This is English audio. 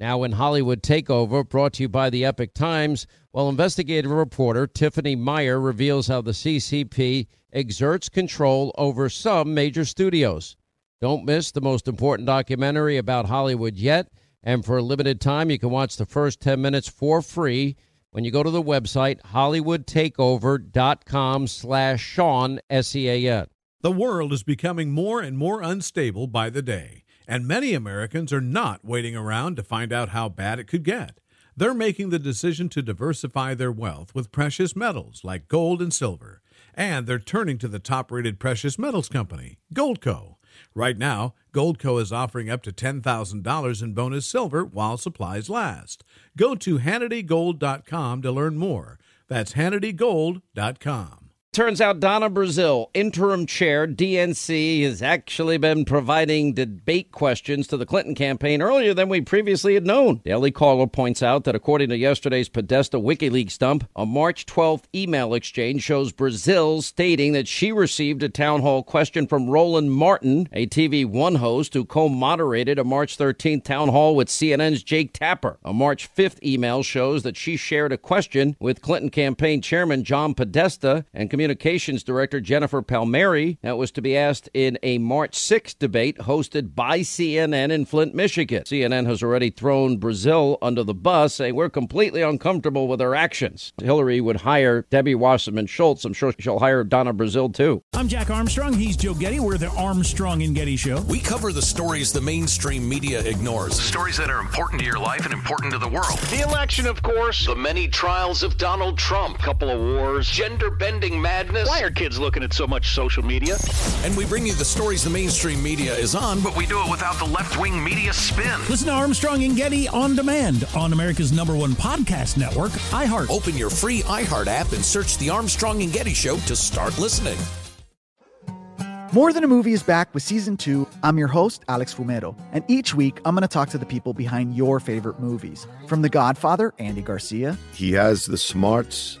Now, in Hollywood Takeover, brought to you by the Epoch Times, well, investigative reporter Tiffany Meyer reveals how the CCP exerts control over some major studios. Don't miss the most important documentary about Hollywood yet. And for a limited time, you can watch the first 10 minutes for free when you go to the website hollywoodtakeover.com slash Sean, S-E-A-N. The world is becoming more and more unstable by the day, and many Americans are not waiting around to find out how bad it could get. They're making the decision to diversify their wealth with precious metals like gold and silver, and they're turning to the top-rated precious metals company, Goldco. Right now, Goldco is offering up to $10,000 in bonus silver while supplies last. Go to HannityGold.com to learn more. That's HannityGold.com. Turns out Donna Brazile, interim chair, DNC, has actually been providing debate questions to the Clinton campaign earlier than we previously had known. Daily Caller points out that according to yesterday's Podesta WikiLeaks dump, a March 12th email exchange shows Brazile stating that she received a town hall question from Roland Martin, a TV One host who co moderated a March 13th town hall with CNN's Jake Tapper. A March 5th email shows that she shared a question with Clinton campaign chairman John Podesta and Communications Director Jennifer Palmieri that was to be asked in a March 6th debate hosted by CNN in Flint, Michigan. CNN has already thrown Brazile under the bus, saying we're completely uncomfortable with her actions. Hillary would hire Debbie Wasserman Schultz. I'm sure she'll hire Donna Brazile too. I'm Jack Armstrong. He's Joe Getty. We're the Armstrong and Getty Show. We cover the stories the mainstream media ignores. Stories that are important to your life and important to the world. The election, of course. The many trials of Donald Trump. Couple of wars. Gender bending madness. Why are kids looking at so much social media? And we bring you the stories the mainstream media is on, but we do it without the left wing media spin. Listen to Armstrong and Getty on demand on America's number one podcast network, iHeart. Open your free iHeart app and search The Armstrong and Getty Show to start listening. More Than a Movie is back with season two. I'm your host, Alex Fumero, and each week I'm going to talk to the people behind your favorite movies. From The Godfather, Andy Garcia, He has the smarts